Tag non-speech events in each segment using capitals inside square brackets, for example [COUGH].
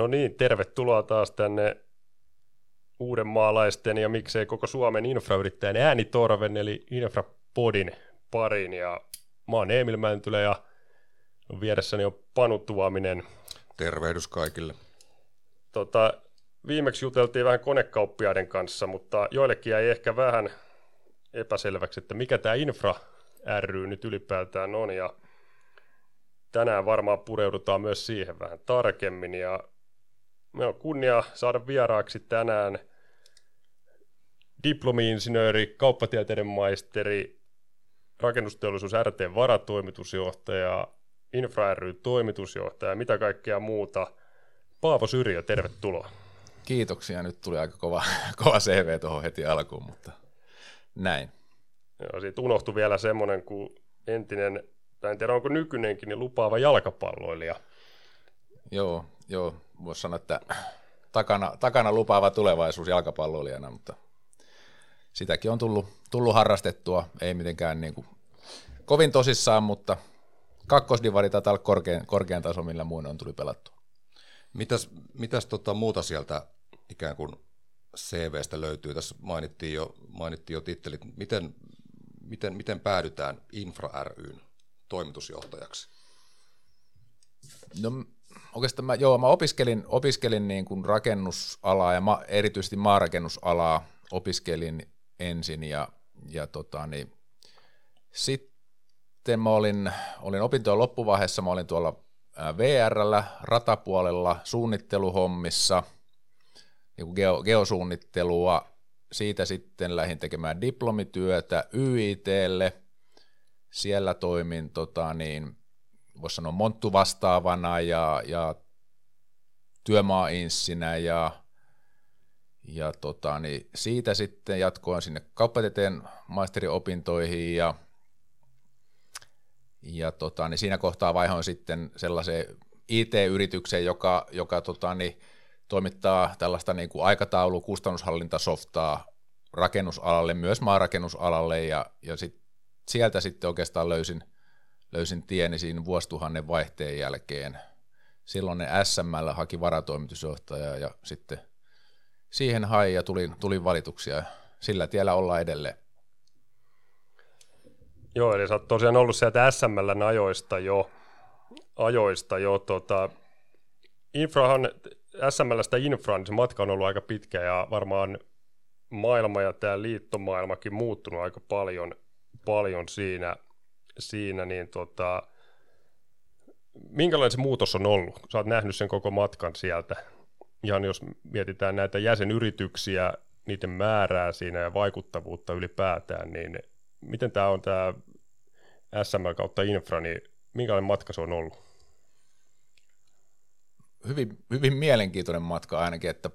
No niin, tervetuloa taas tänne uudenmaalaisten ja miksei koko Suomen infrayrittäjän äänitorven eli Infrapodin parin. Ja mä oon Emil Mäntylä ja vieressäni on Panu Tuominen. Tervehdys kaikille. Tota, viimeksi juteltiin vähän konekauppiaiden kanssa, mutta joillekin jäi ehkä vähän epäselväksi, että mikä tämä Infra ry nyt ylipäätään on. Ja tänään varmaan pureudutaan myös siihen vähän tarkemmin. Ja me on kunnia saada vieraaksi tänään diplomi-insinööri, kauppatieteiden maisteri, rakennusteollisuus RT varatoimitusjohtaja, Infra ry toimitusjohtaja ja mitä kaikkea muuta. Paavo Syrjö, tervetuloa. Kiitoksia, nyt tuli aika kova, [LAUGHS] kova CV tuohon heti alkuun, mutta näin. Joo, siitä unohtui vielä semmoinen kuin entinen, tai en tiedä onko nykyinenkin, niin lupaava jalkapalloilija. Joo, joo, voisi sanoa, että takana, takana lupaava tulevaisuus jalkapalloilijana, mutta sitäkin on tullut, tullut harrastettua, ei mitenkään niin kuin kovin tosissaan, mutta kakkosdivari taitaa olla korkean, korkean taso, millä muun on tuli pelattu. Mitäs, mitäs tota muuta sieltä ikään kuin CVstä löytyy? Tässä mainittiin jo, mainittiin jo tittelit. Miten, miten, miten päädytään Infra ryn toimitusjohtajaksi? No oikeastaan mä, joo, mä opiskelin, opiskelin niin kuin rakennusalaa ja ma, erityisesti maarakennusalaa opiskelin ensin ja, ja tota, niin, sitten mä olin, olin opintojen loppuvaiheessa, mä olin tuolla VRllä, ratapuolella, suunnitteluhommissa, niin kuin geo, geosuunnittelua, siitä sitten lähdin tekemään diplomityötä YITlle, siellä toimin tota, niin, voisi sanoa monttu vastaavana ja, ja työmaainssinä ja, ja tota, niin siitä sitten jatkoin sinne kauppatieteen maisteriopintoihin ja, ja tota, niin siinä kohtaa vaihoin sitten sellaiseen IT-yritykseen, joka, joka tota, niin, toimittaa tällaista niin kuin aikataulu kustannushallintasoftaa rakennusalalle, myös maarakennusalalle ja, ja sit, sieltä sitten oikeastaan löysin – löysin tieni siinä vuosituhannen vaihteen jälkeen. Silloin ne SML haki varatoimitusjohtajaa ja sitten siihen hain ja tuli, tuli valituksia. Sillä tiellä ollaan edelleen. Joo, eli sä oot tosiaan ollut sieltä SMLn ajoista jo, ajoista jo tota, infrahan, SMLstä infraan, niin se matka on ollut aika pitkä ja varmaan maailma ja tämä liittomaailmakin muuttunut aika paljon, paljon siinä – siinä, niin tota, minkälainen se muutos on ollut? Sä oot nähnyt sen koko matkan sieltä. Ihan jos mietitään näitä jäsenyrityksiä, niiden määrää siinä ja vaikuttavuutta ylipäätään, niin miten tämä on tämä SML kautta infra, niin minkälainen matka se on ollut? Hyvin, hyvin mielenkiintoinen matka ainakin, että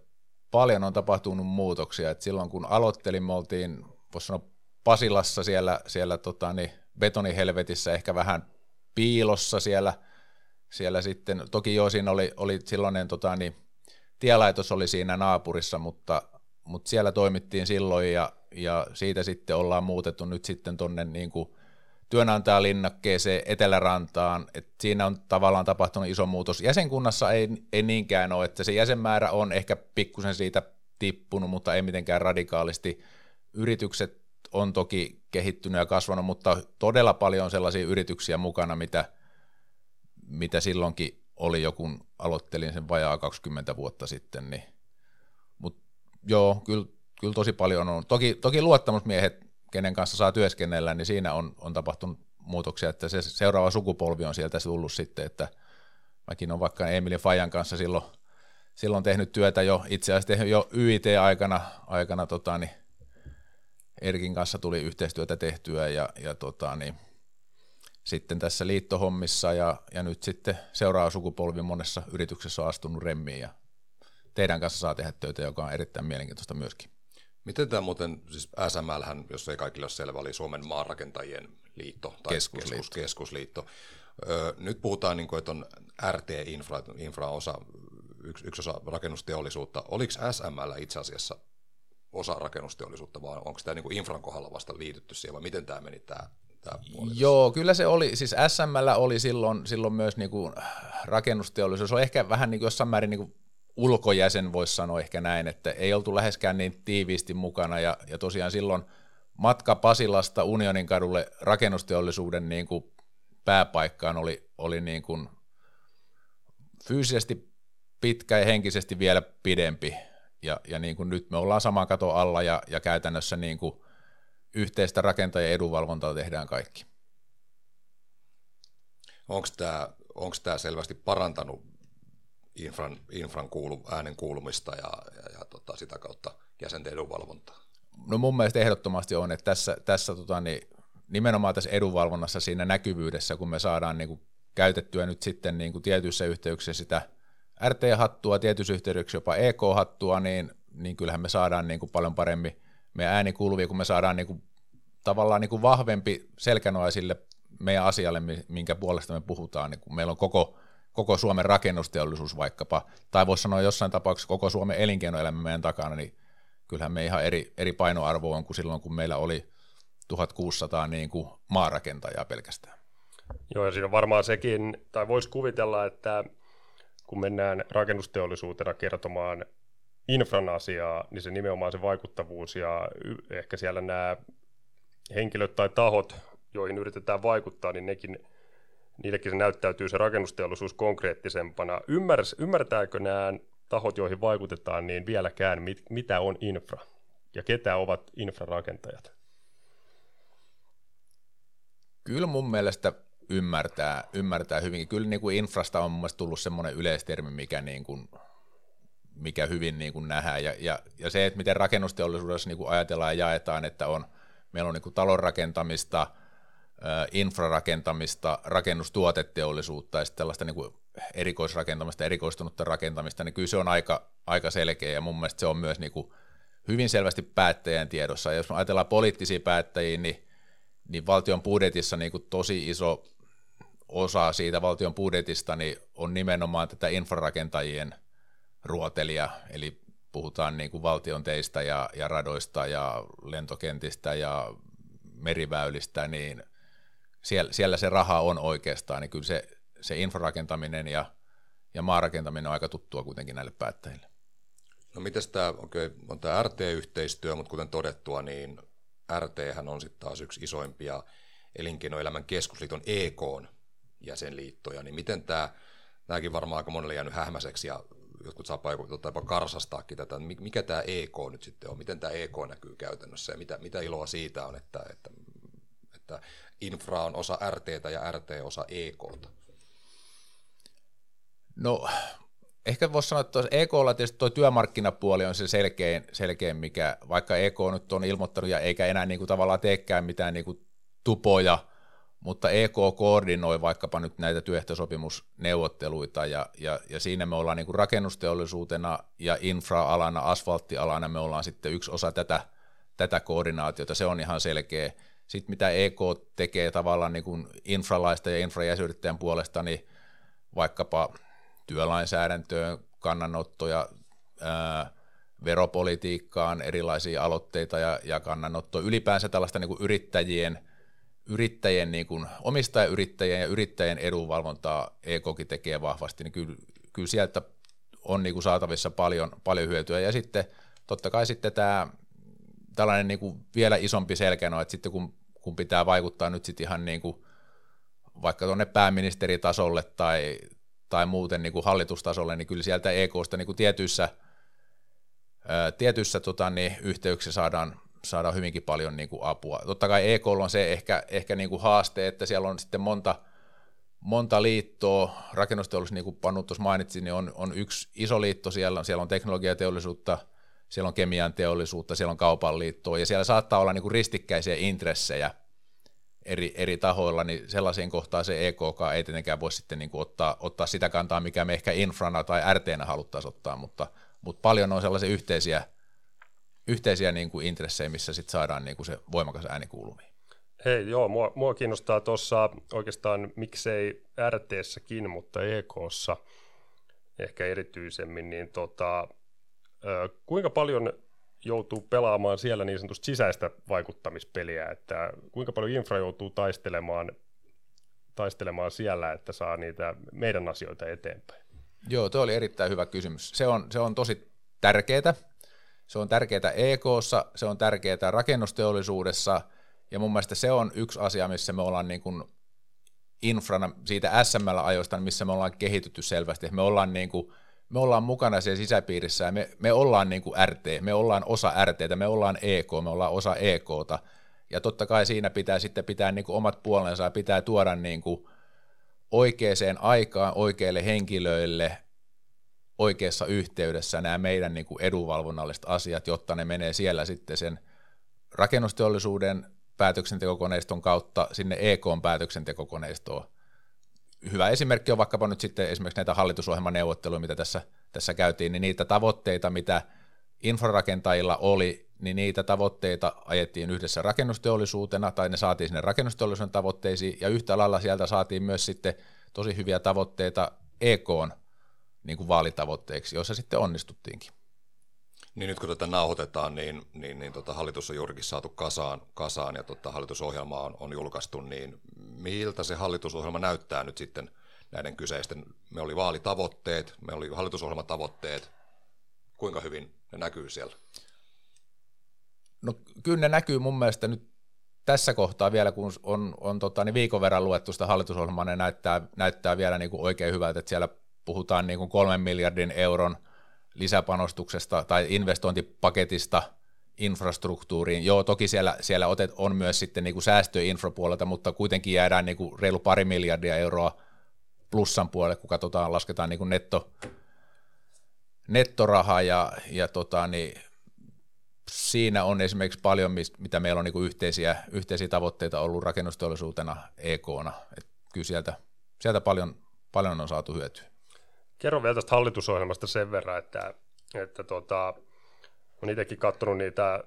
paljon on tapahtunut muutoksia. Et silloin kun aloittelin, me oltiin, voisi sanoa, Pasilassa siellä, siellä tota, niin betonihelvetissä ehkä vähän piilossa siellä, siellä sitten, toki joo siinä oli, oli silloinen tota, niin, tielaitos oli siinä naapurissa, mutta, mutta siellä toimittiin silloin ja, ja siitä sitten ollaan muutettu nyt sitten tuonne niin työnantajalinnakkeeseen Etelärantaan, että siinä on tavallaan tapahtunut iso muutos. Jäsenkunnassa ei, ei niinkään ole, että se jäsenmäärä on ehkä pikkusen siitä tippunut, mutta ei mitenkään radikaalisti. Yritykset on toki kehittynyt ja kasvanut, mutta todella paljon on sellaisia yrityksiä mukana, mitä, mitä silloinkin oli jo, kun aloittelin sen vajaa 20 vuotta sitten. Niin. Mutta joo, kyllä, kyllä tosi paljon on. Toki, toki luottamusmiehet, kenen kanssa saa työskennellä, niin siinä on, on tapahtunut muutoksia, että se seuraava sukupolvi on sieltä tullut sitten, että mäkin olen vaikka Emilin Fajan kanssa silloin, silloin tehnyt työtä jo, itse asiassa tehnyt jo YIT-aikana aikana, tota, niin Erkin kanssa tuli yhteistyötä tehtyä ja, ja tota, niin, sitten tässä liittohommissa ja, ja nyt sitten seuraava sukupolvi monessa yrityksessä on astunut remmiin ja teidän kanssa saa tehdä töitä, joka on erittäin mielenkiintoista myöskin. Miten tämä muuten, siis SML, jos ei kaikille ole selvä, oli Suomen maanrakentajien liitto tai keskusliitto. Keskus, keskusliitto. Öö, nyt puhutaan, niin kuin, että on RT-infra infra osa, yksi, yksi osa rakennusteollisuutta. Oliko SML itse asiassa osa rakennusteollisuutta, vaan onko tämä niin infran kohdalla vasta liitytty siihen, vai miten tämä meni tämä? Joo, kyllä se oli, siis SML oli silloin, silloin myös niin kuin rakennusteollisuus, se on ehkä vähän niin kuin jossain määrin niin kuin ulkojäsen, voisi sanoa ehkä näin, että ei oltu läheskään niin tiiviisti mukana, ja, ja tosiaan silloin matka Pasilasta Unionin kadulle rakennusteollisuuden niin kuin pääpaikkaan oli, oli niin kuin fyysisesti pitkä ja henkisesti vielä pidempi, ja, ja niin kuin nyt me ollaan sama kato alla, ja, ja käytännössä niin kuin yhteistä rakentajien edunvalvontaa tehdään kaikki. Onko tämä onko tämä selvästi parantanut infran, infran kuulu, äänen kuulumista ja, ja, ja tota, sitä kautta jäsenten edunvalvontaa? No mun mielestä ehdottomasti on, että tässä, tässä tota, niin, nimenomaan tässä edunvalvonnassa siinä näkyvyydessä, kun me saadaan niin kuin, käytettyä nyt sitten niin kuin, tietyissä yhteyksissä sitä RT-hattua, tietyissä yhteyksissä jopa EK-hattua, niin, niin kyllähän me saadaan niin kuin, paljon paremmin meidän ääni kuuluvia, kun me saadaan niin kuin, tavallaan niin kuin vahvempi selkänoja sille meidän asialle, minkä puolesta me puhutaan, niin kun meillä on koko, koko Suomen rakennusteollisuus vaikkapa, tai voisi sanoa jossain tapauksessa koko Suomen elinkeinoelämä meidän takana, niin kyllähän me ihan eri, eri painoarvo on kuin silloin, kun meillä oli 1600 niin kuin maarakentajaa pelkästään. Joo, ja siinä on varmaan sekin, tai voisi kuvitella, että kun mennään rakennusteollisuutena kertomaan infran asiaa, niin se nimenomaan se vaikuttavuus ja ehkä siellä nämä henkilöt tai tahot joihin yritetään vaikuttaa, niin nekin, niillekin se näyttäytyy se rakennusteollisuus konkreettisempana. Ymmärs, ymmärtääkö nämä tahot, joihin vaikutetaan, niin vieläkään, mit, mitä on infra ja ketä ovat infrarakentajat? Kyllä mun mielestä ymmärtää, ymmärtää hyvinkin. Kyllä niin kuin infrasta on mun tullut semmoinen yleistermi, mikä, niin kuin, mikä hyvin niin kuin nähdään. Ja, ja, ja se, että miten rakennusteollisuudessa niin kuin ajatellaan ja jaetaan, että on, meillä on niin kuin talon rakentamista – infrarakentamista, rakennustuoteteollisuutta ja sitten tällaista niin kuin erikoisrakentamista, erikoistunutta rakentamista, niin kyllä se on aika, aika selkeä ja mun mielestä se on myös niin kuin hyvin selvästi päättäjän tiedossa. Ja jos me ajatellaan poliittisia päättäjiä, niin, niin valtion budjetissa niin kuin tosi iso osa siitä valtion budjetista niin on nimenomaan tätä infrarakentajien ruotelia, eli puhutaan niin kuin valtion teistä ja, ja radoista ja lentokentistä ja meriväylistä, niin – siellä, siellä se raha on oikeastaan, niin kyllä se, se infrarakentaminen ja, ja maarakentaminen on aika tuttua kuitenkin näille päättäjille. No miten tämä, okay, on tämä RT-yhteistyö, mutta kuten todettua, niin RT on sitten taas yksi isoimpia elinkeinoelämän keskusliiton EK jäsenliittoja, niin miten tämä, tämäkin varmaan aika monelle jäänyt hähmäiseksi ja jotkut saa jopa karsastaakin tätä, mikä tämä EK nyt sitten on, miten tämä EK näkyy käytännössä ja mitä, mitä iloa siitä on, että, että, että infra on osa RTtä ja RT osa EKta? No ehkä voisi sanoa, että EKlla tietysti tuo työmarkkinapuoli on se selkein, selkein, mikä vaikka EK nyt on ilmoittanut ja eikä enää niin kuin tavallaan teekään mitään niin kuin tupoja, mutta EK koordinoi vaikkapa nyt näitä työehtosopimusneuvotteluita ja, ja, ja siinä me ollaan niin kuin rakennusteollisuutena ja infra-alana, asfalttialana me ollaan sitten yksi osa tätä, tätä koordinaatiota, se on ihan selkeä. Sitten mitä EK tekee tavallaan niin kuin infralaista ja infrajäsyyrittäjän puolesta, niin vaikkapa työlainsäädäntöön, kannanottoja, ää, veropolitiikkaan, erilaisia aloitteita ja, ja kannanottoa, ylipäänsä tällaista niin kuin yrittäjien, yrittäjien niin kuin omistajayrittäjien ja yrittäjien edunvalvontaa EKkin tekee vahvasti, niin kyllä, kyllä sieltä on niin kuin saatavissa paljon, paljon hyötyä. Ja sitten totta kai sitten tämä tällainen niin kuin vielä isompi selkeä, että sitten kun, kun pitää vaikuttaa nyt sitten ihan niin kuin vaikka tuonne pääministeritasolle tai, tai muuten niin kuin hallitustasolle, niin kyllä sieltä EKsta niin kuin tietyissä, ää, tietyissä tota, niin, yhteyksissä saadaan, saadaan hyvinkin paljon niin kuin apua. Totta kai EK on se ehkä, ehkä niin kuin haaste, että siellä on sitten monta, monta liittoa, rakennusteollisuus, niin kuin Panu tuossa mainitsi, niin on, on yksi iso liitto siellä, siellä on teknologiateollisuutta, siellä on kemian teollisuutta, siellä on kaupan liittoa, ja siellä saattaa olla niin kuin ristikkäisiä intressejä eri, eri tahoilla, niin sellaisiin kohtaan se EKK ei tietenkään voi sitten niin kuin ottaa, ottaa sitä kantaa, mikä me ehkä infrana tai RTnä haluttaisiin ottaa, mutta, mutta paljon on sellaisia yhteisiä, yhteisiä niin kuin intressejä, missä sitten saadaan niin kuin se voimakas ääni kuuluviin. Hei, joo, mua, mua kiinnostaa tuossa oikeastaan miksei RTssäkin, mutta EKssa ehkä erityisemmin, niin tota, Kuinka paljon joutuu pelaamaan siellä niin sanotusti sisäistä vaikuttamispeliä, että kuinka paljon infra joutuu taistelemaan, taistelemaan siellä, että saa niitä meidän asioita eteenpäin? Joo, tuo oli erittäin hyvä kysymys. Se on, se on tosi tärkeää. Se on tärkeää EKssa, se on tärkeää rakennusteollisuudessa, ja mun mielestä se on yksi asia, missä me ollaan niin kuin infrana siitä SML-ajoista, missä me ollaan kehitytty selvästi. Me ollaan, niin kuin, me ollaan mukana siellä sisäpiirissä ja me, me ollaan niin kuin RT, me ollaan osa RTtä, me ollaan EK, me ollaan osa EKta. Ja totta kai siinä pitää sitten pitää niin kuin omat puolensa ja pitää tuoda niin kuin oikeaan aikaan oikeille henkilöille oikeassa yhteydessä nämä meidän niin kuin edunvalvonnalliset asiat, jotta ne menee siellä sitten sen rakennusteollisuuden päätöksentekokoneiston kautta sinne EK-päätöksentekokoneistoon. Hyvä esimerkki on vaikkapa nyt sitten esimerkiksi näitä hallitusohjelmaneuvotteluja, mitä tässä, tässä käytiin, niin niitä tavoitteita, mitä infrarakentajilla oli, niin niitä tavoitteita ajettiin yhdessä rakennusteollisuutena, tai ne saatiin sinne rakennusteollisuuden tavoitteisiin, ja yhtä lailla sieltä saatiin myös sitten tosi hyviä tavoitteita EK niin kuin vaalitavoitteiksi, joissa sitten onnistuttiinkin. Niin nyt kun tätä nauhoitetaan, niin, niin, niin tota, hallitus on juurikin saatu kasaan, kasaan ja tota, hallitusohjelma on, on julkaistu, niin miltä se hallitusohjelma näyttää nyt sitten näiden kyseisten? Me oli vaalitavoitteet, me oli hallitusohjelmatavoitteet, kuinka hyvin ne näkyy siellä? No kyllä ne näkyy mun mielestä nyt tässä kohtaa vielä, kun on, on tota, niin viikon verran luettu sitä hallitusohjelmaa, ne näyttää, näyttää vielä niin kuin oikein hyvältä, että siellä puhutaan niin kuin kolmen miljardin euron lisäpanostuksesta tai investointipaketista infrastruktuuriin. Joo, toki siellä, siellä otet on myös sitten niin kuin säästöjä infrapuolelta, mutta kuitenkin jäädään niin kuin reilu pari miljardia euroa plussan puolelle, kun katsotaan, lasketaan niin kuin netto, nettoraha ja, ja tota, niin siinä on esimerkiksi paljon, mitä meillä on niin kuin yhteisiä, yhteisiä tavoitteita ollut rakennusteollisuutena EK-na. Kyllä sieltä, sieltä paljon, paljon on saatu hyötyä. Kerro vielä tästä hallitusohjelmasta sen verran, että, että tota, olen itsekin katsonut niitä,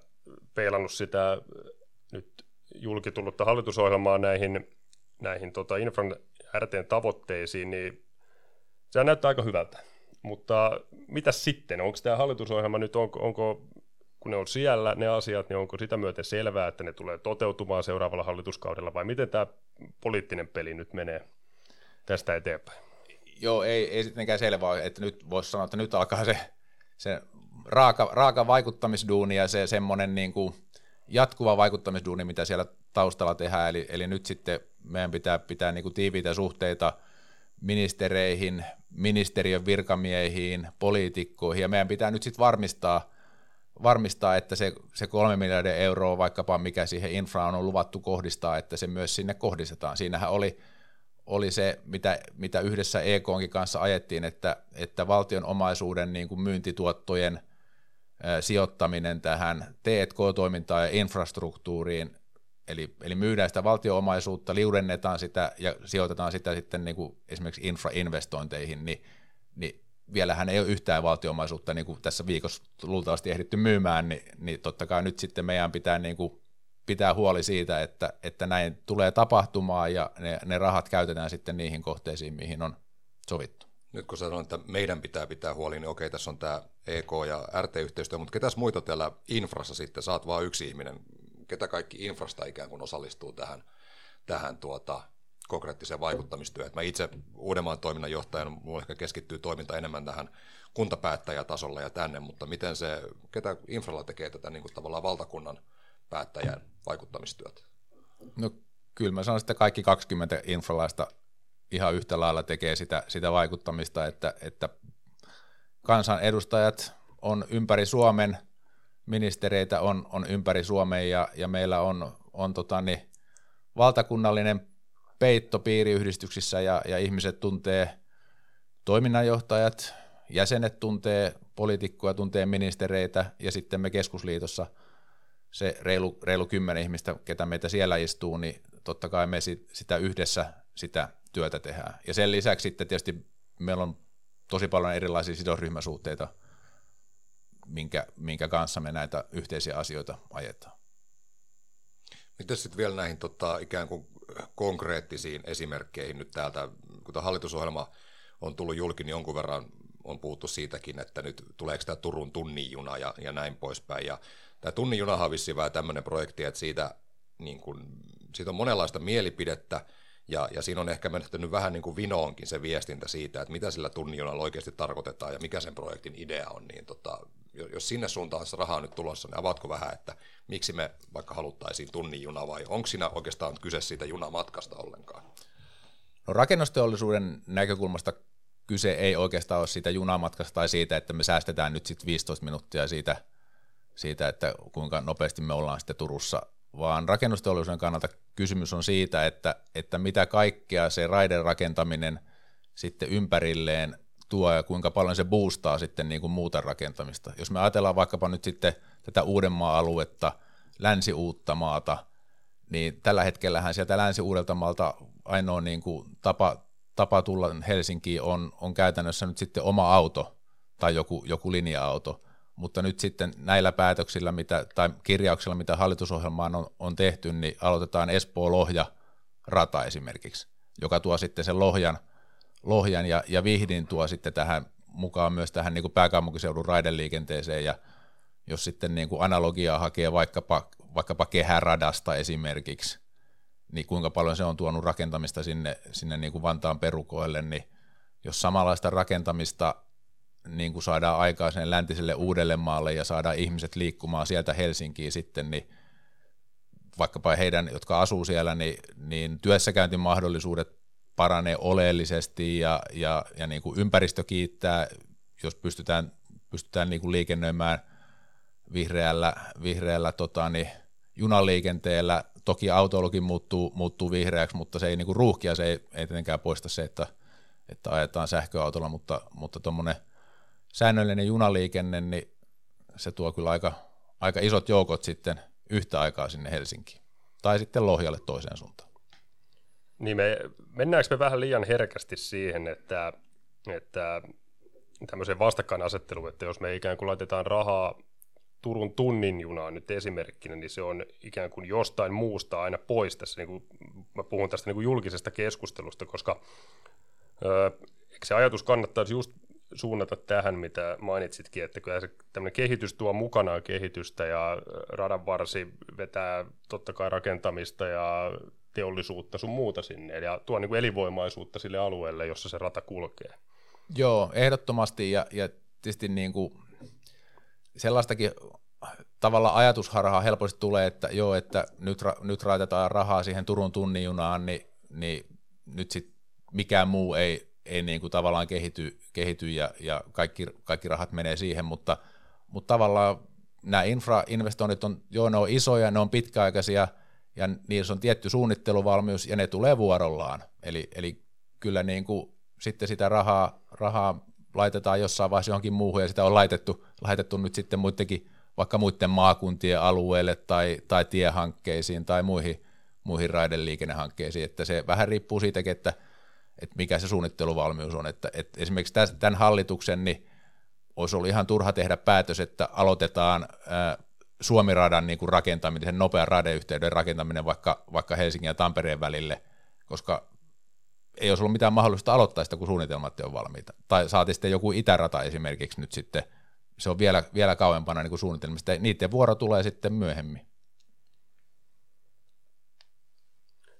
peilannut sitä nyt julkitullutta hallitusohjelmaa näihin, näihin tota infran RTn tavoitteisiin, niin se näyttää aika hyvältä. Mutta mitä sitten? Onko tämä hallitusohjelma nyt, onko, onko kun ne on siellä ne asiat, niin onko sitä myöten selvää, että ne tulee toteutumaan seuraavalla hallituskaudella, vai miten tämä poliittinen peli nyt menee tästä eteenpäin? Joo, ei, ei sittenkään selvää, että nyt voisi sanoa, että nyt alkaa se, se raaka, raaka vaikuttamisduuni ja se semmoinen niin kuin jatkuva vaikuttamisduuni, mitä siellä taustalla tehdään, eli, eli nyt sitten meidän pitää pitää niin kuin tiiviitä suhteita ministereihin, ministeriön virkamiehiin, poliitikkoihin, ja meidän pitää nyt sitten varmistaa, varmistaa, että se, se kolme miljardia euroa vaikkapa mikä siihen infraan on luvattu kohdistaa, että se myös sinne kohdistetaan. Siinähän oli oli se, mitä, mitä yhdessä EKonkin kanssa ajettiin, että, että valtion omaisuuden niin kuin myyntituottojen sijoittaminen tähän T&K-toimintaan ja infrastruktuuriin, eli, eli myydään sitä valtioomaisuutta, liudennetaan sitä ja sijoitetaan sitä sitten niin kuin esimerkiksi infrainvestointeihin, niin, niin vielähän ei ole yhtään valtioomaisuutta niin kuin tässä viikossa luultavasti ehditty myymään, niin, niin totta kai nyt sitten meidän pitää niin kuin pitää huoli siitä, että, että näin tulee tapahtumaan ja ne, ne rahat käytetään sitten niihin kohteisiin, mihin on sovittu. Nyt kun sanoin, että meidän pitää pitää huoli, niin okei, tässä on tämä EK ja RT-yhteistyö, mutta ketäs muita täällä infrassa sitten? Saat vain yksi ihminen. Ketä kaikki infrasta ikään kuin osallistuu tähän, tähän tuota, konkreettiseen vaikuttamistyöhön. Mä itse Uudenmaan toiminnanjohtajana, mulla ehkä keskittyy toiminta enemmän tähän kuntapäättäjätasolla ja tänne, mutta miten se, ketä infralla tekee tätä niin kuin tavallaan valtakunnan päättäjän vaikuttamistyötä? No kyllä mä sanon, että kaikki 20 infralaista ihan yhtä lailla tekee sitä, sitä vaikuttamista, että, että kansanedustajat on ympäri Suomen, ministereitä on, on ympäri Suomen ja, ja meillä on, on tota, niin, valtakunnallinen peitto piiriyhdistyksissä ja, ja ihmiset tuntee toiminnanjohtajat, jäsenet tuntee poliitikkoja, tuntee ministereitä ja sitten me keskusliitossa – se reilu, reilu kymmenen ihmistä, ketä meitä siellä istuu, niin totta kai me sit, sitä yhdessä sitä työtä tehdään. Ja sen lisäksi sitten tietysti meillä on tosi paljon erilaisia sidosryhmäsuhteita, minkä, minkä kanssa me näitä yhteisiä asioita ajetaan. Miten sitten vielä näihin tota, ikään kuin konkreettisiin esimerkkeihin nyt täältä, kun tämä hallitusohjelma on tullut julki, niin jonkun verran on puhuttu siitäkin, että nyt tuleeko tämä Turun tunnijuna ja, ja näin poispäin. Ja tämä tunnin junahan on vissiin vähän tämmöinen projekti, että siitä, niin kun, siitä on monenlaista mielipidettä, Ja, ja siinä on ehkä mennyt vähän niin kuin vinoonkin se viestintä siitä, että mitä sillä tunnijunalla oikeasti tarkoitetaan ja mikä sen projektin idea on, niin tota, jos sinne suuntaan se raha on nyt tulossa, niin avaatko vähän, että miksi me vaikka haluttaisiin tunnin juna vai onko siinä oikeastaan kyse siitä junamatkasta ollenkaan? No, rakennusteollisuuden näkökulmasta kyse ei oikeastaan ole siitä junamatkasta tai siitä, että me säästetään nyt sitten 15 minuuttia siitä, siitä, että kuinka nopeasti me ollaan sitten Turussa, vaan rakennusteollisuuden kannalta kysymys on siitä, että, että mitä kaikkea se raiden rakentaminen sitten ympärilleen tuo ja kuinka paljon se boostaa sitten niin kuin muuta rakentamista. Jos me ajatellaan vaikkapa nyt sitten tätä Uudenmaa-aluetta, Länsi-Uuttamaata, niin tällä hetkellähän sieltä Länsi-Uudeltamaalta ainoa niin kuin tapa, tapa tulla Helsinkiin on, on käytännössä nyt sitten oma auto tai joku, joku linja-auto, mutta nyt sitten näillä päätöksillä mitä, tai kirjauksilla, mitä hallitusohjelmaan on, on tehty, niin aloitetaan Espoo-Lohja rata esimerkiksi, joka tuo sitten sen Lohjan, Lohjan ja, ja Vihdin tuo sitten tähän mukaan myös tähän niin kuin pääkaupunkiseudun raideliikenteeseen. Ja jos sitten niin kuin analogiaa hakee vaikkapa, vaikkapa kehäradasta esimerkiksi, niin kuinka paljon se on tuonut rakentamista sinne, sinne niin kuin Vantaan perukoille, niin jos samanlaista rakentamista niin kuin saadaan aikaa sen läntiselle Uudellemaalle ja saadaan ihmiset liikkumaan sieltä Helsinkiin sitten, niin vaikkapa heidän, jotka asuu siellä, niin, niin työssäkäyntimahdollisuudet paranee oleellisesti ja, ja, ja niin kuin ympäristö kiittää, jos pystytään, pystytään niin kuin liikennöimään vihreällä, vihreällä tota, niin, junaliikenteellä. Toki autoilukin muuttuu, muuttuu vihreäksi, mutta se ei niin kuin ruuhkia, se ei, ei tietenkään poista se, että, että ajetaan sähköautolla, mutta mutta tuommoinen säännöllinen junaliikenne, niin se tuo kyllä aika, aika isot joukot sitten yhtä aikaa sinne Helsinkiin. Tai sitten Lohjalle toiseen suuntaan. Niin me, mennäänkö me vähän liian herkästi siihen, että, että tämmöiseen vastakkainasetteluun, että jos me ikään kuin laitetaan rahaa Turun tunnin junaan nyt esimerkkinä, niin se on ikään kuin jostain muusta aina pois tässä, niin kuin, mä puhun tästä niin kuin julkisesta keskustelusta, koska öö, eikö se ajatus kannattaisi just suunnata tähän, mitä mainitsitkin, että kyllä se tämmöinen kehitys tuo mukanaan kehitystä ja radan varsi vetää totta kai rakentamista ja teollisuutta sun muuta sinne ja tuo niin kuin elinvoimaisuutta sille alueelle, jossa se rata kulkee. Joo, ehdottomasti ja, ja tietysti niin kuin sellaistakin tavalla ajatusharhaa helposti tulee, että joo, että nyt, nyt raitetaan rahaa siihen Turun tunnijunaan, niin, niin nyt sitten mikään muu ei, ei niin kuin tavallaan kehity, kehity ja, ja kaikki, kaikki rahat menee siihen, mutta, mutta tavallaan nämä infrainvestoinnit on, joo, ne on isoja, ne on pitkäaikaisia, ja niissä on tietty suunnitteluvalmius, ja ne tulee vuorollaan. Eli, eli kyllä niin kuin sitten sitä rahaa, rahaa laitetaan jossain vaiheessa johonkin muuhun, ja sitä on laitettu, laitettu nyt sitten muidenkin, vaikka muiden maakuntien alueelle tai, tai tiehankkeisiin tai muihin, muihin raideliikennehankkeisiin, että se vähän riippuu siitäkin, että, että mikä se suunnitteluvalmius on, että, että esimerkiksi tämän hallituksen, niin olisi ollut ihan turha tehdä päätös, että aloitetaan Suomiradan niin kuin rakentaminen, sen nopean radeyhteyden rakentaminen vaikka, vaikka Helsingin ja Tampereen välille, koska ei olisi ollut mitään mahdollista aloittaa sitä, kun suunnitelmat on valmiita. Tai saati sitten joku itärata esimerkiksi nyt sitten, se on vielä, vielä kauempana niin kuin suunnitelmista. Niiden vuoro tulee sitten myöhemmin.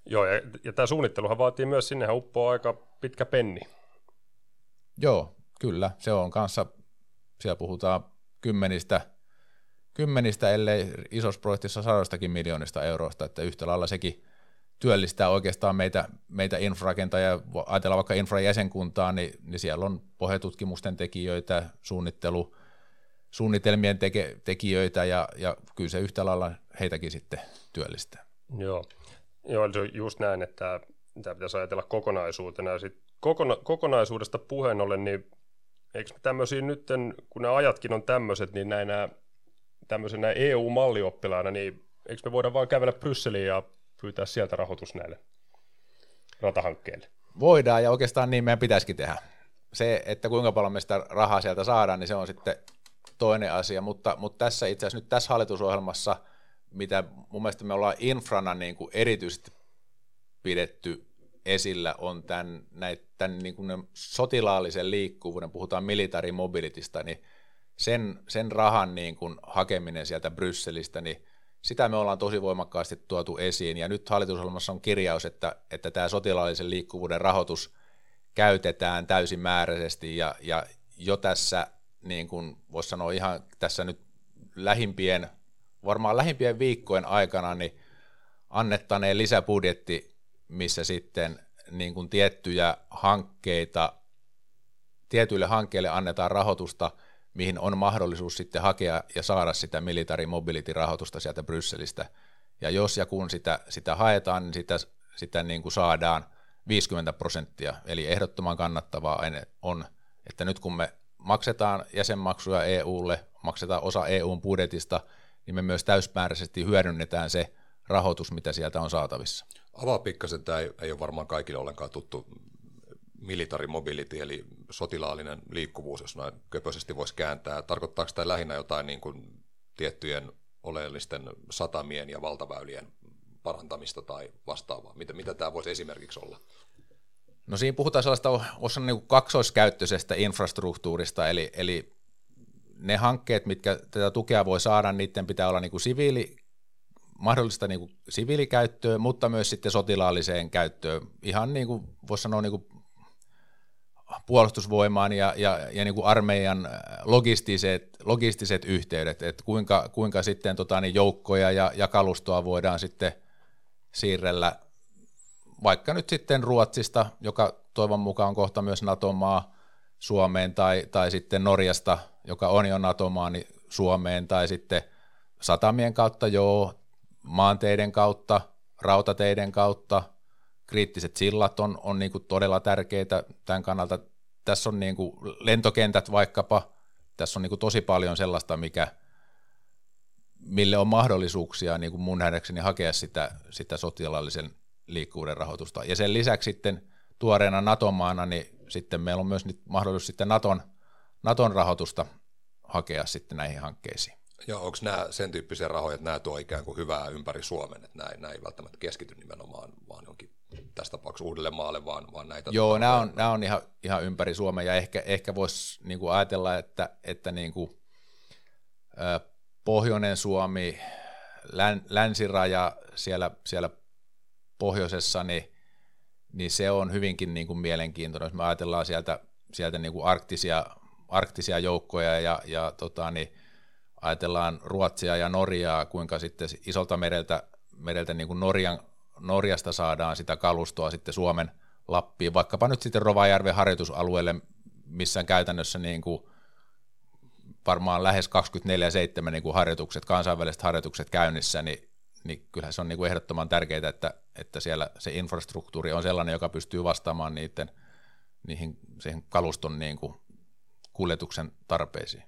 Joo, ja, ja tämä suunnitteluhan vaatii myös, sinnehän uppoa aika pitkä penni. Joo, kyllä. Se on kanssa, siellä puhutaan kymmenistä, kymmenistä ellei isossa projektissa sadostakin miljoonista euroista, että yhtä lailla sekin työllistää oikeastaan meitä, meitä infrakentajia, ajatellaan vaikka infrajäsenkuntaa, niin, niin siellä on pohjatutkimusten tekijöitä, suunnittelu, suunnitelmien teke, tekijöitä ja, ja kyllä se yhtä lailla heitäkin sitten työllistää. Joo, Joo on just näin, että tämä pitäisi ajatella kokonaisuutena. Ja sit kokona, kokonaisuudesta puheen ollen, niin eikö tämmöisiä nyt, kun nämä ajatkin on tämmöiset, niin näinä tämmöisenä EU-mallioppilaana, niin eikö me voida vaan kävellä Brysseliin ja pyytää sieltä rahoitus näille ratahankkeille? Voidaan ja oikeastaan niin meidän pitäisikin tehdä. Se, että kuinka paljon me sitä rahaa sieltä saadaan, niin se on sitten toinen asia, mutta, mutta tässä itse asiassa nyt tässä hallitusohjelmassa, mitä mun mielestä me ollaan infrana niin kuin erityisesti pidetty esillä, on tämän, näitä, tämän niin kuin sotilaallisen liikkuvuuden, puhutaan military mobilitysta, niin sen, sen rahan niin kuin hakeminen sieltä Brysselistä, niin sitä me ollaan tosi voimakkaasti tuotu esiin, ja nyt hallitusohjelmassa on kirjaus, että, että tämä sotilaallisen liikkuvuuden rahoitus käytetään täysimääräisesti, ja, ja jo tässä, niin kuin voisi sanoa ihan tässä nyt lähimpien, varmaan lähimpien viikkojen aikana, niin annettaneen lisäbudjetti, missä sitten niin kuin tiettyjä hankkeita, tietyille hankkeille annetaan rahoitusta, mihin on mahdollisuus sitten hakea ja saada sitä military mobility-rahoitusta sieltä Brysselistä. Ja jos ja kun sitä, sitä haetaan, niin sitä, sitä niin kuin saadaan 50 prosenttia, eli ehdottoman kannattavaa on, että nyt kun me maksetaan jäsenmaksuja EUlle, maksetaan osa EUn budjetista, niin me myös täysmääräisesti hyödynnetään se rahoitus, mitä sieltä on saatavissa. Avaa pikkasen, tämä ei, ei ole varmaan kaikille ollenkaan tuttu military mobility, eli sotilaallinen liikkuvuus, jos näin köpöisesti voisi kääntää. Tarkoittaako tämä lähinnä jotain niin kuin tiettyjen oleellisten satamien ja valtaväylien parantamista tai vastaavaa? Mitä, mitä tämä voisi esimerkiksi olla? No siinä puhutaan sellaista osa niin kaksoiskäyttöisestä infrastruktuurista, eli, eli ne hankkeet, mitkä tätä tukea voi saada, niiden pitää olla niin kuin siviili, mahdollista niin kuin siviilikäyttöön, mutta myös sitten sotilaalliseen käyttöön. Ihan niin kuin voisi sanoa niin kuin puolustusvoimaan ja, ja, ja niin kuin armeijan logistiset, logistiset yhteydet, että kuinka, kuinka sitten tota, niin joukkoja ja, ja kalustoa voidaan sitten siirrellä vaikka nyt sitten Ruotsista, joka toivon mukaan on kohta myös NATO-maa Suomeen, tai, tai sitten Norjasta, joka on jo NATO-maa, niin Suomeen, tai sitten satamien kautta, joo, maanteiden kautta, rautateiden kautta, kriittiset sillat on, on niin kuin todella tärkeitä tämän kannalta. Tässä on niin kuin lentokentät vaikkapa, tässä on niin kuin tosi paljon sellaista, mikä, mille on mahdollisuuksia niin kuin mun nähdäkseni hakea sitä, sitä sotilaallisen liikkuvuuden rahoitusta. Ja sen lisäksi sitten tuoreena NATO-maana, niin sitten meillä on myös nyt mahdollisuus sitten Naton, Naton rahoitusta hakea sitten näihin hankkeisiin. Ja onko nämä sen tyyppisiä rahoja, että nämä tuo ikään kuin hyvää ympäri Suomen, että nämä, nämä ei välttämättä keskity nimenomaan vaan jonkin tässä tapauksessa uudelle maalle, vaan, vaan näitä... Joo, nämä on, nämä on ihan, ihan ympäri Suomen, ja ehkä, ehkä voisi niin kuin ajatella, että, että niin kuin, äh, Pohjoinen Suomi, län, länsiraja siellä, siellä pohjoisessa, niin, niin se on hyvinkin niin kuin mielenkiintoinen, jos me ajatellaan sieltä, sieltä niin kuin arktisia, arktisia joukkoja ja, ja tota, niin ajatellaan Ruotsia ja Norjaa, kuinka sitten isolta mereltä, mereltä niin kuin Norjan, Norjasta saadaan sitä kalustoa sitten Suomen Lappiin, vaikkapa nyt sitten Rovajärven harjoitusalueelle, missä käytännössä niin kuin varmaan lähes 24-7 niin kuin harjoitukset, kansainväliset harjoitukset käynnissä, niin, niin kyllähän se on niin kuin ehdottoman tärkeää, että, että siellä se infrastruktuuri on sellainen, joka pystyy vastaamaan niiden, niihin, siihen kaluston niin kuin kuljetuksen tarpeisiin.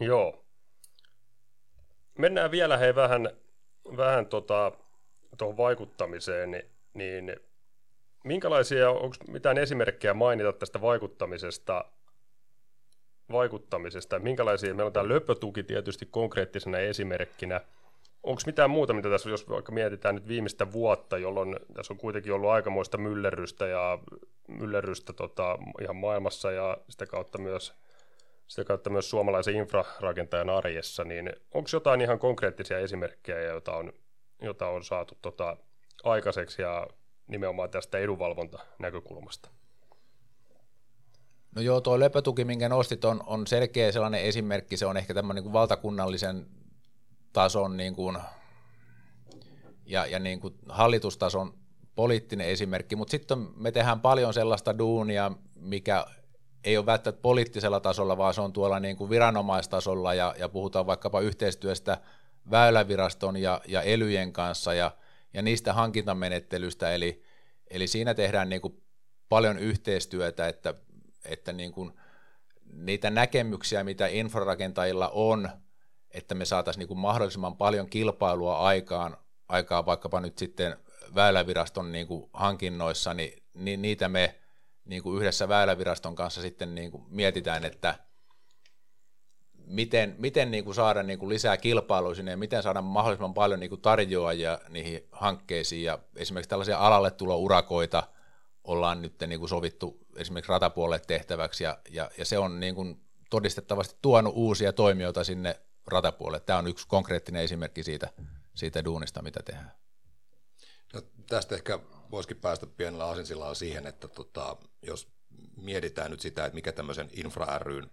Joo. Mennään vielä hei vähän, vähän tota, tuohon vaikuttamiseen, niin, niin minkälaisia, onko mitään esimerkkejä mainita tästä vaikuttamisesta, vaikuttamisesta, minkälaisia, meillä on tämä löpötuki tietysti konkreettisena esimerkkinä, onko mitään muuta, mitä tässä, jos vaikka mietitään nyt viimeistä vuotta, jolloin tässä on kuitenkin ollut aikamoista myllerrystä ja myllerrystä tota, ihan maailmassa ja sitä kautta myös sitä kautta myös suomalaisen infrarakentajan arjessa, niin onko jotain ihan konkreettisia esimerkkejä, joita on, joita on saatu tota, aikaiseksi ja nimenomaan tästä edunvalvontanäkökulmasta? No joo, tuo löpötuki, minkä nostit, on, on selkeä sellainen esimerkki, se on ehkä tämmöinen niin valtakunnallisen tason niin kuin, ja, ja niin kuin hallitustason poliittinen esimerkki, mutta sitten me tehdään paljon sellaista duunia, mikä ei ole välttämättä poliittisella tasolla, vaan se on tuolla niin kuin viranomaistasolla ja, ja puhutaan vaikkapa yhteistyöstä väyläviraston ja, ja elyjen kanssa ja, ja niistä hankintamenettelystä, eli, eli siinä tehdään niin kuin paljon yhteistyötä, että, että niin kuin niitä näkemyksiä, mitä infrarakentajilla on, että me saataisiin niin kuin mahdollisimman paljon kilpailua aikaan, aikaan vaikkapa nyt sitten väyläviraston niin kuin hankinnoissa, niin, niin niitä me niin kuin yhdessä väyläviraston kanssa sitten niin kuin mietitään, että miten, miten niin kuin saada niin kuin lisää kilpailua sinne ja miten saada mahdollisimman paljon niin kuin tarjoajia niihin hankkeisiin ja esimerkiksi tällaisia alalle urakoita ollaan nyt niin kuin sovittu esimerkiksi ratapuolelle tehtäväksi ja, ja, ja se on niin kuin todistettavasti tuonut uusia toimijoita sinne ratapuolelle. Tämä on yksi konkreettinen esimerkki siitä, siitä duunista, mitä tehdään. Tästä ehkä voisikin päästä pienellä asinsillaan siihen, että tota, jos mietitään nyt sitä, että mikä tämmöisen infra ryn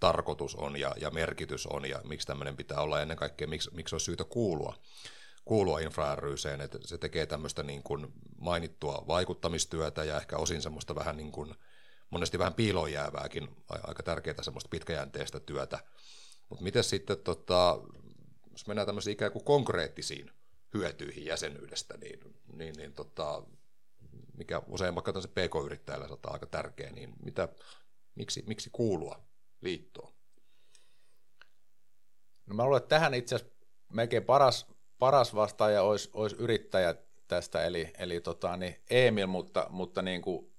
tarkoitus on ja, ja merkitys on ja miksi tämmöinen pitää olla ennen kaikkea, miksi, miksi olisi syytä kuulua, kuulua infra ryseen, että se tekee tämmöistä niin kuin mainittua vaikuttamistyötä ja ehkä osin semmoista vähän niin kuin, monesti vähän piiloon jäävääkin, aika tärkeää semmoista pitkäjänteistä työtä. Mutta miten sitten, tota, jos mennään tämmöisiin ikään kuin konkreettisiin hyötyihin jäsenyydestä, niin, niin, niin tota, mikä usein vaikka se PK-yrittäjällä saattaa aika tärkeä, niin mitä, miksi, miksi kuulua liittoon? No mä luulen, että tähän itse asiassa melkein paras, paras vastaaja olisi, olisi yrittäjä tästä, eli, eli tota, niin Emil, mutta, mutta niin kuin,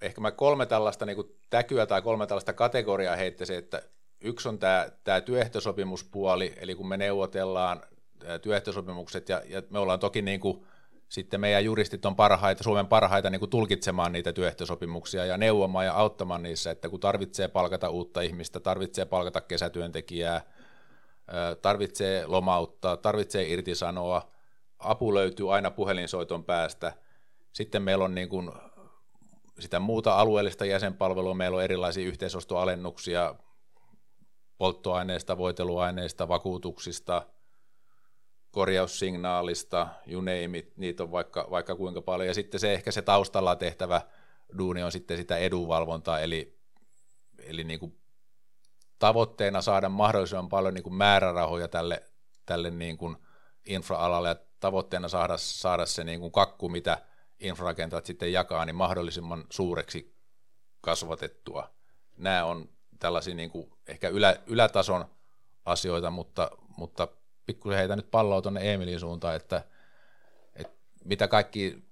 ehkä mä kolme tällaista niin kuin täkyä tai kolme tällaista kategoriaa heittäisin, että yksi on tämä, tämä työehtosopimuspuoli, eli kun me neuvotellaan työehtosopimukset, ja, ja me ollaan toki niin kuin, sitten meidän juristit on parhaita, Suomen parhaita niin kuin tulkitsemaan niitä työehtosopimuksia ja neuvomaan ja auttamaan niissä, että kun tarvitsee palkata uutta ihmistä, tarvitsee palkata kesätyöntekijää, tarvitsee lomauttaa, tarvitsee irtisanoa, apu löytyy aina puhelinsoiton päästä. Sitten meillä on niin kuin sitä muuta alueellista jäsenpalvelua, meillä on erilaisia yhteisostoalennuksia polttoaineista, voiteluaineista, vakuutuksista – korjaussignaalista, you name it, niitä on vaikka, vaikka kuinka paljon. Ja sitten se ehkä se taustalla tehtävä duuni on sitten sitä edunvalvontaa, eli, eli niin kuin tavoitteena saada mahdollisimman paljon niin kuin määrärahoja tälle, tälle niin kuin infra-alalle ja tavoitteena saada, saada se niin kuin kakku, mitä infrarakentajat sitten jakaa, niin mahdollisimman suureksi kasvatettua. Nämä on tällaisia niin kuin ehkä ylä, ylätason asioita, mutta, mutta pikkusen heitä nyt palloa tuonne Emilin suuntaan, että, että mitä kaikki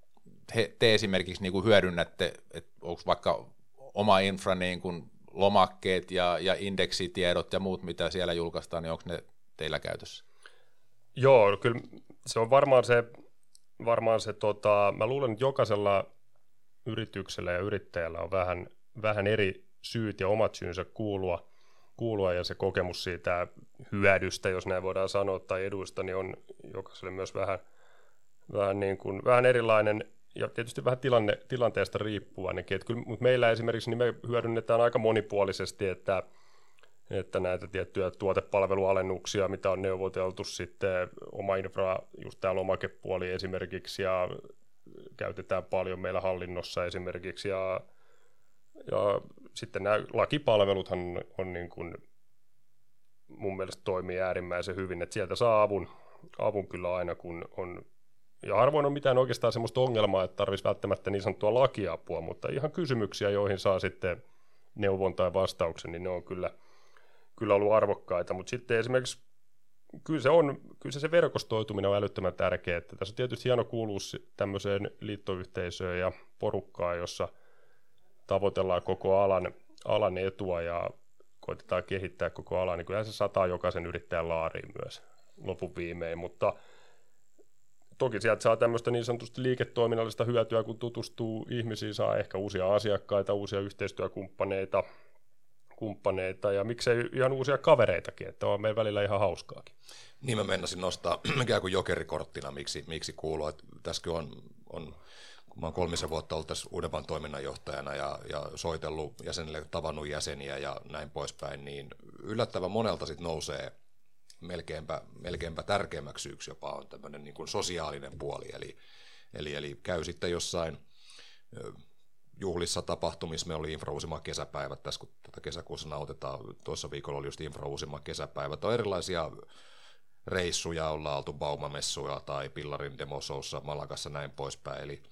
he, te esimerkiksi niin kuin hyödynnätte, että onko vaikka oma infra niin kuin lomakkeet ja, ja indeksitiedot ja muut, mitä siellä julkaistaan, niin onko ne teillä käytössä? Joo, kyllä se on varmaan se, varmaan se tota, mä luulen, että jokaisella yrityksellä ja yrittäjällä on vähän, vähän eri syyt ja omat syynsä kuulua, kuulua ja se kokemus siitä hyödystä, jos näin voidaan sanoa, tai eduista, niin on jokaiselle myös vähän, vähän, niin kuin, vähän erilainen ja tietysti vähän tilanne, tilanteesta riippuvainenkin. Kyllä, mutta meillä esimerkiksi niin me hyödynnetään aika monipuolisesti, että, että näitä tiettyjä tuotepalvelualennuksia, mitä on neuvoteltu sitten oma infra, just tämä lomakepuoli esimerkiksi, ja käytetään paljon meillä hallinnossa esimerkiksi, ja, ja sitten nämä lakipalveluthan on niin kuin mun mielestä toimii äärimmäisen hyvin, että sieltä saa avun, avun kyllä aina, kun on, ja harvoin on mitään oikeastaan sellaista ongelmaa, että tarvitsisi välttämättä niin sanottua lakiapua, mutta ihan kysymyksiä, joihin saa sitten neuvon tai vastauksen, niin ne on kyllä, kyllä ollut arvokkaita, mutta sitten esimerkiksi kyllä se, on, kyllä se, verkostoituminen on älyttömän tärkeää, tässä on tietysti hieno kuulua tämmöiseen liittoyhteisöön ja porukkaan, jossa tavoitellaan koko alan, alan etua ja koitetaan kehittää koko alaa, niin kyllähän se sataa jokaisen yrittäjän laariin myös lopun viimein, mutta toki sieltä saa tämmöistä niin sanotusti liiketoiminnallista hyötyä, kun tutustuu ihmisiin, saa ehkä uusia asiakkaita, uusia yhteistyökumppaneita, kumppaneita ja miksei ihan uusia kavereitakin, että on meidän välillä ihan hauskaakin. Niin mä mennäisin nostaa [CLEARS THROAT] ikään kuin jokerikorttina, miksi, miksi kuuluu. Että tässäkin on, on kun mä oon kolmisen vuotta ollut tässä Uudenmaan toiminnanjohtajana ja, ja soitellut jäsenille, tavannut jäseniä ja näin poispäin, niin yllättävän monelta sit nousee melkeinpä, melkeinpä tärkeämmäksi yksi jopa on tämmöinen niin kuin sosiaalinen puoli, eli, eli, eli käy sitten jossain juhlissa tapahtumissa, me oli Infra Uusimaa kesäpäivät tässä, kun tätä kesäkuussa nautetaan, tuossa viikolla oli just Infra Uusimaa kesäpäivät, on erilaisia reissuja, ollaan oltu Baumamessuja tai Pillarin demosoussa Malakassa näin poispäin, eli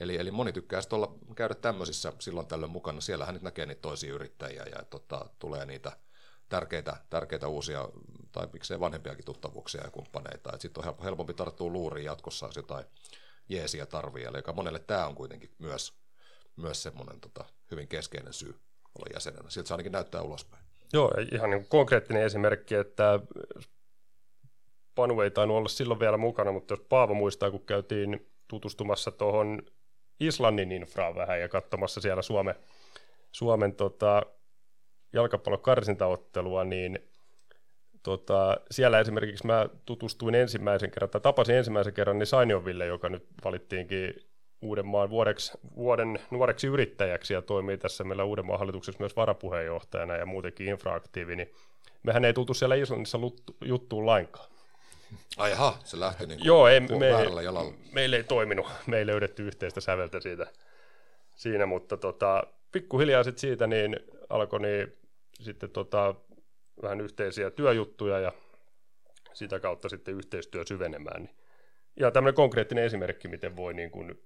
Eli, eli moni tykkää olla, käydä tämmöisissä silloin tällöin mukana. Siellähän nyt näkee niitä toisia yrittäjiä ja tota, tulee niitä tärkeitä, tärkeitä uusia tai miksei vanhempiakin tuttavuuksia ja kumppaneita. Sitten on helpompi tarttua luuriin jatkossa, jos jotain jeesiä tarvii. Eli joka monelle tämä on kuitenkin myös, myös semmoinen tota, hyvin keskeinen syy olla jäsenenä. Siltä se ainakin näyttää ulospäin. Joo, ihan niin konkreettinen esimerkki, että Panu ei tainnut olla silloin vielä mukana, mutta jos Paavo muistaa, kun käytiin tutustumassa tuohon Islannin infraa vähän ja katsomassa siellä Suomen, Suomen tota, jalkapallon karsintaottelua, niin tota, siellä esimerkiksi mä tutustuin ensimmäisen kerran, tai tapasin ensimmäisen kerran niin Sainionville, joka nyt valittiinkin Uudenmaan vuodeksi, vuoden nuoreksi yrittäjäksi ja toimii tässä meillä Uudenmaan hallituksessa myös varapuheenjohtajana ja muutenkin infraaktiivi, niin mehän ei tultu siellä Islannissa juttuun lainkaan. Ai jaha, se lähti niin Joo, ei, me, meillä ei toiminut, me ei löydetty yhteistä säveltä siitä, siinä, mutta tota, pikkuhiljaa sitten siitä niin alkoi niin, sitten tota, vähän yhteisiä työjuttuja ja sitä kautta sitten yhteistyö syvenemään. Niin. Ja tämmöinen konkreettinen esimerkki, miten voi niin kuin,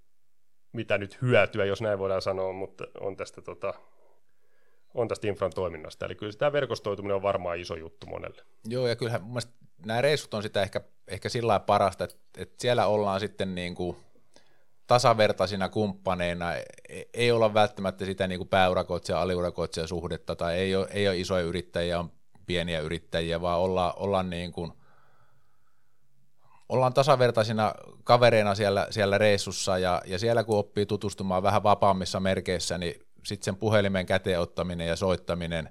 mitä nyt hyötyä, jos näin voidaan sanoa, mutta on tästä, tota, on tästä infran toiminnasta. Eli kyllä tämä verkostoituminen on varmaan iso juttu monelle. Joo, ja kyllähän mun nämä reissut on sitä ehkä, ehkä sillä parasta, että, että siellä ollaan sitten niin kuin tasavertaisina kumppaneina, e, ei olla välttämättä sitä niin kuin pääurakoitsija aliurakoitsija suhdetta, tai ei ole, ei ole isoja yrittäjiä, on pieniä yrittäjiä, vaan olla, ollaan, niin kuin, ollaan tasavertaisina kavereina siellä, siellä reissussa, ja, ja siellä kun oppii tutustumaan vähän vapaammissa merkeissä, niin sitten sen puhelimen käteen ottaminen ja soittaminen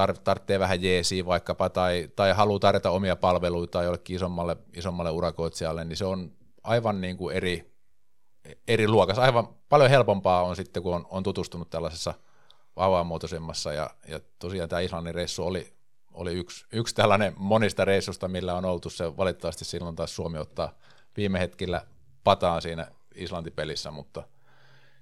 tar- tarvitsee vähän jeesiä vaikkapa, tai, tai haluaa tarjota omia palveluita jollekin isommalle, isommalle urakoitsijalle, niin se on aivan niin kuin eri, eri luokassa. Aivan paljon helpompaa on sitten, kun on, on tutustunut tällaisessa vapaamuotoisemmassa, ja, ja tosiaan tämä Islannin reissu oli, oli yksi, yksi tällainen monista reissusta, millä on oltu se valitettavasti silloin taas Suomi ottaa viime hetkellä pataan siinä Islantipelissä, mutta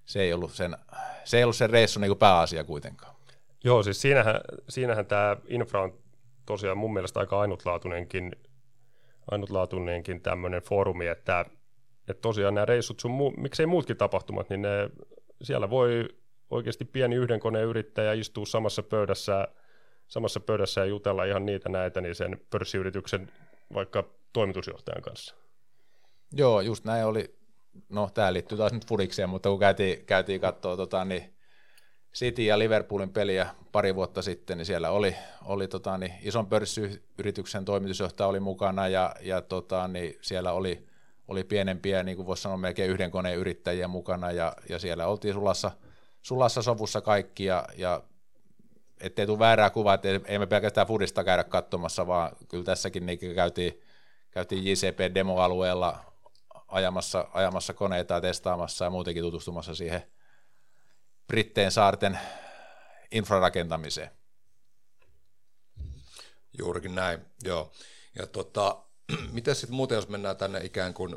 se ei ollut sen, se ei ollut sen reissun niin pääasia kuitenkaan. Joo, siis siinähän, siinähän tämä infra on tosiaan mun mielestä aika ainutlaatuinenkin, ainutlaatuinenkin tämmöinen foorumi, että, että tosiaan nämä reissut, sun miksei muutkin tapahtumat, niin ne, siellä voi oikeasti pieni yhden koneen yrittäjä istua samassa pöydässä, samassa pöydässä ja jutella ihan niitä näitä, niin sen pörssiyrityksen vaikka toimitusjohtajan kanssa. Joo, just näin oli. No, tämä liittyy taas nyt fudikseen, mutta kun käytiin, käytiin katsoa tota, niin City ja Liverpoolin peliä pari vuotta sitten, niin siellä oli, oli tota, niin ison pörssiyrityksen toimitusjohtaja oli mukana ja, ja tota, niin siellä oli, oli pienempiä, niin kuin voisi sanoa melkein yhden koneen yrittäjiä mukana ja, ja siellä oltiin sulassa, sulassa sovussa kaikki ja, ja ettei tule väärää kuvaa, että ei me pelkästään Fudista käydä katsomassa, vaan kyllä tässäkin niin käytiin, käytiin JCP-demoalueella ajamassa, ajamassa koneita ja testaamassa ja muutenkin tutustumassa siihen – Britteen saarten infrarakentamiseen. Juurikin näin, joo. Ja tota, [CLEARS THROAT] miten sitten muuten, jos mennään tänne ikään kuin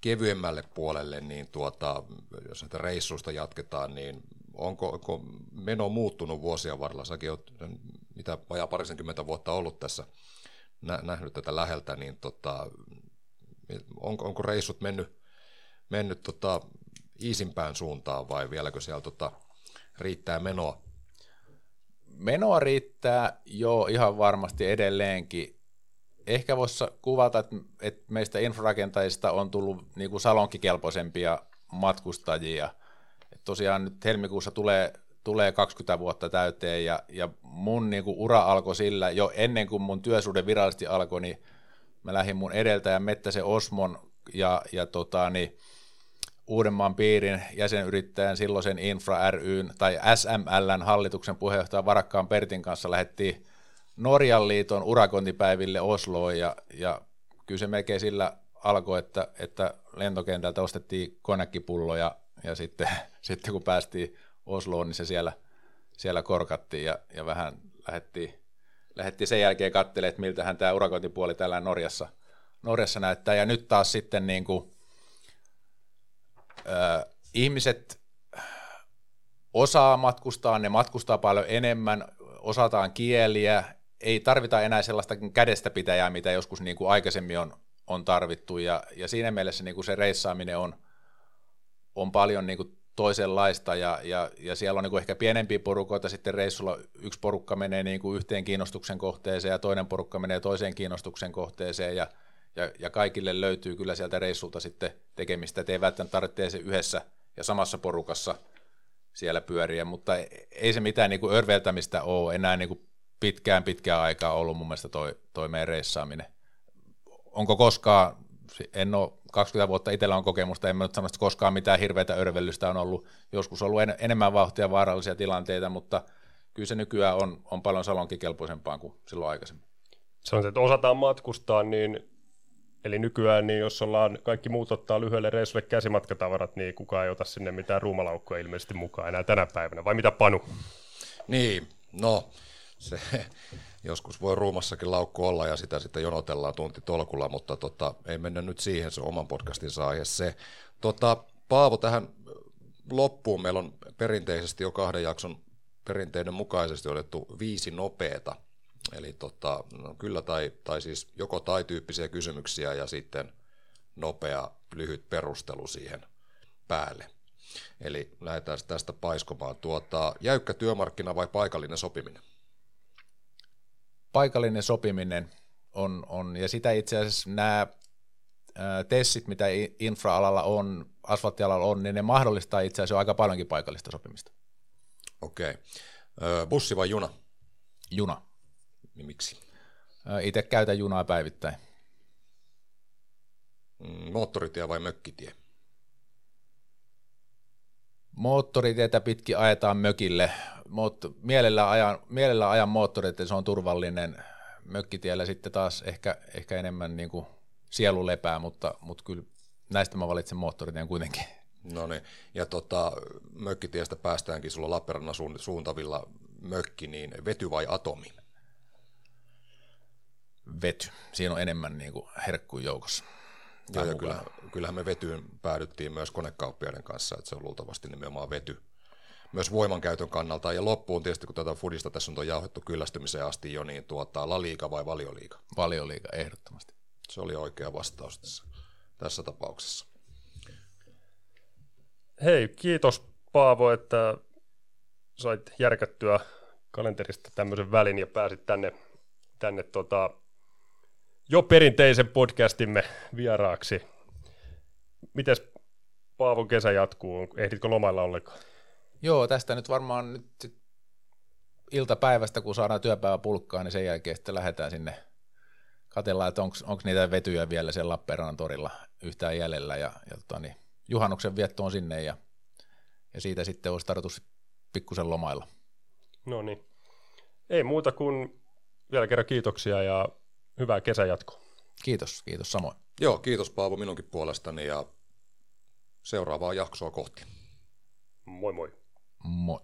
kevyemmälle puolelle, niin tuota, jos näitä reissuista jatketaan, niin onko, onko meno muuttunut vuosien varrella? Säkin olet mitä vajaa parisenkymmentä vuotta ollut tässä, nä, nähnyt tätä läheltä, niin tota, onko, onko reissut mennyt, mennyt tota, iisimpään suuntaan vai vieläkö siellä tota, riittää menoa? Menoa riittää jo ihan varmasti edelleenkin. Ehkä voisi kuvata, että, meistä infrarakentajista on tullut niin kuin salonkikelpoisempia matkustajia. Et tosiaan nyt helmikuussa tulee, tulee 20 vuotta täyteen ja, ja mun niin kuin ura alkoi sillä, jo ennen kuin mun työsuhde virallisesti alkoi, niin mä lähdin mun edeltäjän Mettäsen Osmon ja, ja tota, niin, Uudenmaan piirin jäsenyrittäjän silloisen Infra ryn tai SMLn hallituksen puheenjohtajan Varakkaan Pertin kanssa lähdettiin Norjan liiton urakointipäiville Osloon ja, ja kyllä se melkein sillä alkoi, että, että lentokentältä ostettiin konekkipullo ja, sitten, [LAUGHS] sitten kun päästiin Osloon, niin se siellä, siellä korkattiin ja, ja vähän lähdettiin, lähdettiin sen jälkeen katselemaan, että miltähän tämä urakointipuoli täällä Norjassa, Norjassa näyttää. Ja nyt taas sitten niin kuin ihmiset osaa matkustaa, ne matkustaa paljon enemmän, osataan kieliä, ei tarvita enää sellaista kädestä pitäjää, mitä joskus niin kuin aikaisemmin on, on tarvittu, ja, ja siinä mielessä niin kuin se reissaaminen on, on paljon niin kuin toisenlaista, ja, ja, ja siellä on niin kuin ehkä pienempiä porukoita, sitten reissulla yksi porukka menee niin kuin yhteen kiinnostuksen kohteeseen, ja toinen porukka menee toiseen kiinnostuksen kohteeseen, ja ja, ja kaikille löytyy kyllä sieltä reissulta sitten tekemistä, että ei välttämättä tarvitse se yhdessä ja samassa porukassa siellä pyöriä, mutta ei se mitään niin kuin örveltämistä ole enää niin kuin pitkään pitkään aikaa ollut mun mielestä toi, toi meidän reissaaminen. Onko koskaan, en ole 20 vuotta itsellä on kokemusta, en mä nyt sano, että koskaan mitään hirveätä örvellystä on ollut, joskus ollut en, enemmän vauhtia vaarallisia tilanteita, mutta kyllä se nykyään on, on paljon salonkikelpoisempaa kuin silloin aikaisemmin. Se on se, että osataan matkustaa, niin Eli nykyään, niin jos ollaan kaikki muut ottaa lyhyelle reissulle käsimatkatavarat, niin kukaan ei ota sinne mitään ruumalaukkoa ilmeisesti mukaan enää tänä päivänä. Vai mitä Panu? Niin, no se, [LAUGHS] joskus voi ruumassakin laukku olla ja sitä sitten jonotellaan tunti tolkulla, mutta tota, ei mennä nyt siihen, se oman podcastin aihe se. Tota, Paavo, tähän loppuun meillä on perinteisesti jo kahden jakson perinteiden mukaisesti otettu viisi nopeeta – Eli tota, no kyllä tai, tai siis joko tai tyyppisiä kysymyksiä ja sitten nopea, lyhyt perustelu siihen päälle. Eli lähdetään tästä paiskomaan. Tuota, jäykkä työmarkkina vai paikallinen sopiminen? Paikallinen sopiminen on, on ja sitä itse asiassa nämä tessit, mitä infra-alalla on, asfalttialalla on, niin ne mahdollistaa itse asiassa aika paljonkin paikallista sopimista. Okei. Okay. Bussi vai juna? Juna. Niin miksi? Itse käytän junaa päivittäin. Mm, moottoritie vai mökkitie? Moottoritietä pitkin ajetaan mökille. Moot- mielellä, ajan, mielellä ajan moottorit, se on turvallinen. Mökkitiellä sitten taas ehkä, ehkä enemmän niin kuin sielu lepää, mutta, mutta kyllä näistä mä valitsen moottoritien kuitenkin. No niin, ja tota, mökkitiestä päästäänkin sulla Lappeenrannan suuntavilla mökki, niin vety vai atomi? Vety. Siinä on enemmän niin kuin herkkuja joukossa. Joo, ja kyllä, kyllähän me vetyyn päädyttiin myös konekauppiaiden kanssa, että se on luultavasti nimenomaan vety myös voimankäytön kannalta. Ja loppuun tietysti, kun tätä Fudista tässä on jauhettu kyllästymiseen asti jo, niin tuota, La Liga vai Valioliiga? Valioliiga, ehdottomasti. Se oli oikea vastaus tässä, tässä tapauksessa. Hei, kiitos Paavo, että sait järkättyä kalenterista tämmöisen välin ja pääsit tänne, tänne tota, jo perinteisen podcastimme vieraaksi. Mites Paavon kesä jatkuu? Ehditkö lomailla ollenkaan? Joo, tästä nyt varmaan nyt iltapäivästä, kun saadaan työpäivä pulkkaa, niin sen jälkeen sitten lähdetään sinne katsellaan, että onko niitä vetyjä vielä siellä Lappeenrannan torilla yhtään jäljellä. Ja, ja tota, niin, juhannuksen vietto on sinne ja, ja siitä sitten olisi tarkoitus pikkusen lomailla. No niin. Ei muuta kuin vielä kerran kiitoksia ja hyvää kesäjatkoa. Kiitos, kiitos samoin. Joo, kiitos Paavo minunkin puolestani ja seuraavaa jaksoa kohti. Moi moi. Moi.